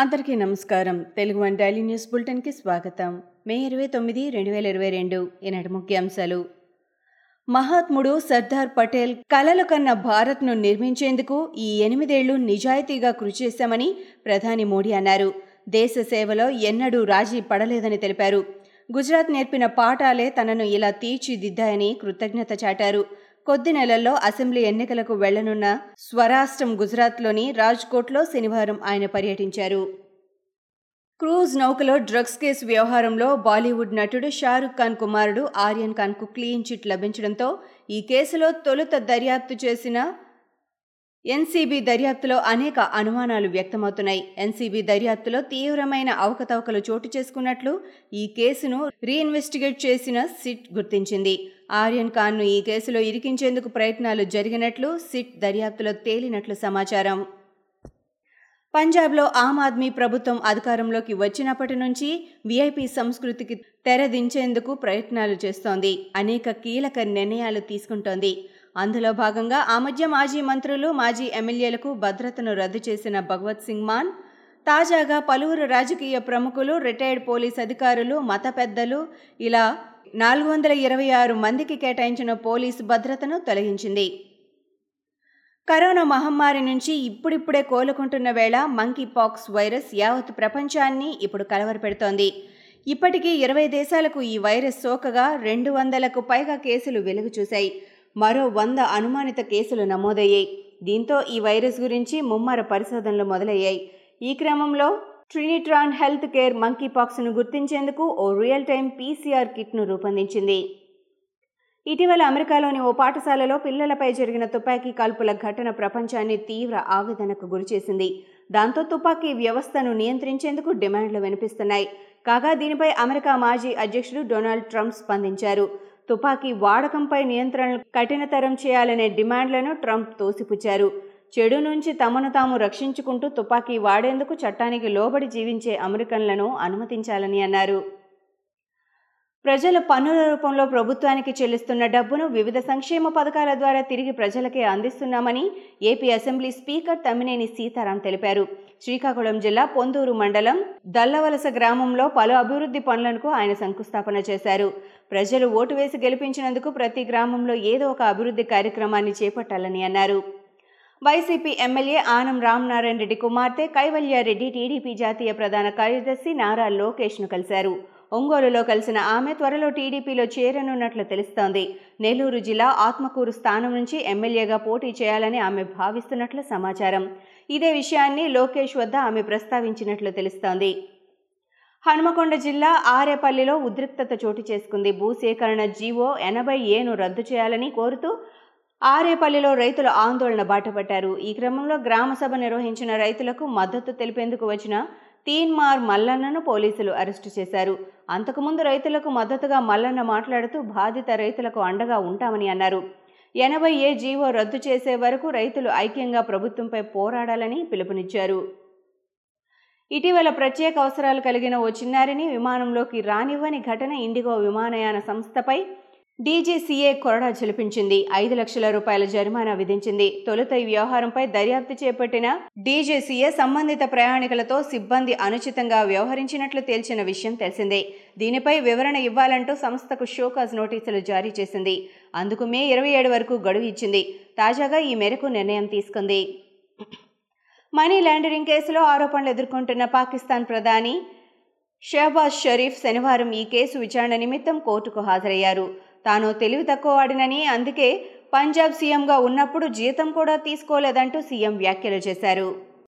అందరికీ నమస్కారం. Telugu one daily news బులెటిన్కి స్వాగతం. మే ఇరవై తొమ్మిది రెండు వేల ఇరవై రెండు. ఈనాటి ముఖ్యాంశాలు. మహాత్ముడు సర్దార్ పటేల్ కలలు కన్న భారత్ను నిర్మించేందుకు ఈ ఎనిమిదేళ్ళు నిజాయితీగా కృషి చేశామని ప్రధాని మోడీ అన్నారు. దేశ సేవలో ఎన్నడూ రాజీ పడలేదని తెలిపారు. గుజరాత్ నేర్పిన పాఠాలే తనను ఇలా తీర్చిదిద్దాయని కృతజ్ఞత చాటారు. కొద్ది నెలల్లో అసెంబ్లీ ఎన్నికలకు వెళ్ళనున్న స్వరాష్ట్రం గుజరాత్లోని రాజ్కోట్లో శనివారం ఆయన పర్యటించారు. క్రూజ్ నౌకలో డ్రగ్స్ కేసు వ్యవహారంలో బాలీవుడ్ నటుడు షారుఖ్ ఖాన్ కుమారుడు ఆర్యన్ ఖాన్కు క్లీన్ చిట్ లభించడంతో ఈ కేసులో తొలుత దర్యాప్తు చేసిన ఎన్సీబీ దర్యాప్తులో అనేక అనుమానాలు వ్యక్తమవుతున్నాయి. ఎన్సీబీ దర్యాప్తులో తీవ్రమైన అవకతవకలు చోటు చేసుకున్నట్లు ఈ కేసును రీఇన్వెస్టిగేట్ చేసిన సిట్ గుర్తించింది. ఆర్యన్ ఖాన్ను ఈ కేసులో ఇరికించేందుకు ప్రయత్నాలు జరిగినట్లు సిట్ దర్యాప్తులో తేలినట్లు సమాచారం. పంజాబ్లో ఆమ్ ఆద్మీ ప్రభుత్వం అధికారంలోకి వచ్చినప్పటి నుంచి వీఐపీ సంస్కృతికి తెరదించేందుకు ప్రయత్నాలు చేస్తోంది. అనేక కీలక నిర్ణయాలు తీసుకుంటోంది. అందులో భాగంగా ఆ మధ్య మాజీ మంత్రులు మాజీ ఎమ్మెల్యేలకు భద్రతను రద్దు చేసిన భగవత్ సింగ్ మాన్ తాజాగా పలువురు రాజకీయ ప్రముఖులు రిటైర్డ్ పోలీస్ అధికారులు మత పెద్దలు ఇలా నాలుగు వందల ఇరవై ఆరు మందికి కేటాయించిన పోలీసు భద్రతను తొలగించింది. కరోనా మహమ్మారి నుంచి ఇప్పుడిప్పుడే కోలుకుంటున్న వేళ మంకీ పాక్స్ వైరస్ యావత్ ప్రపంచాన్ని ఇప్పుడు కలవరపెడుతోంది. ఇప్పటికీ ఇరవై దేశాలకు ఈ వైరస్ సోకగా రెండు వందలకు పైగా కేసులు వెలుగు చూశాయి. మరో వంద అనుమానిత కేసులు నమోదయ్యాయి. దీంతో ఈ వైరస్ గురించి ముమ్మర పరిశోధనలు మొదలయ్యాయి. ఈ క్రమంలో ట్రినిట్రాన్ హెల్త్ కేర్ మంకీ పాక్స్ను గుర్తించేందుకు ఓ రియల్ టైం పీసీఆర్ కిట్ను రూపొందించింది. ఇటీవల అమెరికాలోని ఓ పాఠశాలలో పిల్లలపై జరిగిన తుపాకీ కాల్పుల ఘటన ప్రపంచాన్ని తీవ్ర ఆవేదనకు గురిచేసింది. దాంతో తుపాకీ వ్యవస్థను నియంత్రించేందుకు డిమాండ్లు వినిపిస్తున్నాయి. కాగా దీనిపై అమెరికా మాజీ అధ్యక్షుడు డొనాల్డ్ ట్రంప్ స్పందించారు. తుపాకీ వాడకంపై నియంత్రణలు కఠినతరం చేయాలనే డిమాండ్లను ట్రంప్ తోసిపుచ్చారు. చెడు నుంచి తమను తాము రక్షించుకుంటూ తుపాకీ వాడేందుకు చట్టానికి లోబడి జీవించే అమెరికన్లను అనుమతించాలని అన్నారు. ప్రజలు పన్నుల రూపంలో ప్రభుత్వానికి చెల్లిస్తున్న డబ్బును వివిధ సంక్షేమ పథకాల ద్వారా తిరిగి ప్రజలకే అందిస్తున్నామని AP assembly speaker Tammineni Seetharam తెలిపారు. శ్రీకాకుళం జిల్లా పొందూరు మండలం దల్లవలస గ్రామంలో పలు అభివృద్ధి పనులకు ఆయన శంకుస్థాపన చేశారు. ప్రజలు ఓటు వేసి గెలిపించినందుకు ప్రతి గ్రామంలో ఏదో ఒక అభివృద్ధి కార్యక్రమాన్ని చేపట్టాలని అన్నారు. వైసీపీ ఎమ్మెల్యే ఆనం రామనారాయణ రెడ్డి కుమార్తె కైవల్యారెడ్డి టీడీపీ జాతీయ ప్రధాన కార్యదర్శి నారా లోకేష్ను కలిశారు. ఒంగోలులో కలిసిన ఆమె త్వరలో టీడీపీలో చేరనున్నట్లు తెలుస్తోంది. నెల్లూరు జిల్లా ఆత్మకూరు స్థానం నుంచి ఎమ్మెల్యేగా పోటీ చేయాలని ఆమె భావిస్తున్నట్లు సమాచారం. ఇదే విషయాన్ని లోకేష్ వద్ద ఆమె ప్రస్తావించినట్లు తెలుస్తోంది. హనుమకొండ జిల్లా ఆరేపల్లిలో ఉద్రిక్తత చోటు చేసుకుంది. భూసేకరణ జీవో ఎనభై ఏను రద్దు చేయాలని కోరుతూ ఆరేపల్లిలో రైతులు ఆందోళన బాటపట్టారు. ఈ క్రమంలో గ్రామ సభ నిర్వహించిన రైతులకు మద్దతు తెలిపేందుకు వచ్చిన తీన్మార్ మల్లన్నను పోలీసులు అరెస్టు చేశారు. అంతకుముందు రైతులకు మద్దతుగా మల్లన్న మాట్లాడుతూ బాధిత రైతులకు అండగా ఉంటామని అన్నారు. ఎనభై ఏ జీవో రద్దు చేసే వరకు రైతులు ఐక్యంగా ప్రభుత్వంపై పోరాడాలని పిలుపునిచ్చారు. ఇటీవల ప్రత్యేక అవసరాలు కలిగిన ఓ చిన్నారిని విమానంలోకి రానివ్వని ఘటన ఇండిగో విమానయాన సంస్థపై డీజీసీఏ కొరడా చెలిపించింది. ఐదు లక్షల రూపాయల జరిమానా విధించింది. తొలుత ఈ వ్యవహారంపై దర్యాప్తు చేపట్టిన డీజీసీఏ సంబంధిత ప్రయాణికులతో సిబ్బంది అనుచితంగా వ్యవహరించినట్లు తేల్చిన విషయం తెలిసిందే. దీనిపై వివరణ ఇవ్వాలంటూ సంస్థకు షోకాజ్ నోటీసులు జారీ చేసింది. అందుకు మే ఇరవై ఏడు వరకు గడువు ఇచ్చింది. తాజాగా ఈ మేరకు నిర్ణయం తీసుకుంది. మనీ లాండరింగ్ కేసులో ఆరోపణలు ఎదుర్కొంటున్న పాకిస్తాన్ ప్రధాని షహబాజ్ షరీఫ్ శనివారం ఈ కేసు విచారణ నిమిత్తం కోర్టుకు హాజరయ్యారు. తాను తెలివి తక్కువ వాడినని అందుకే పంజాబ్ సీఎంగా ఉన్నప్పుడు జీతం కూడా తీసుకోలేదంటూ సీఎం వ్యాఖ్యలు చేశారు.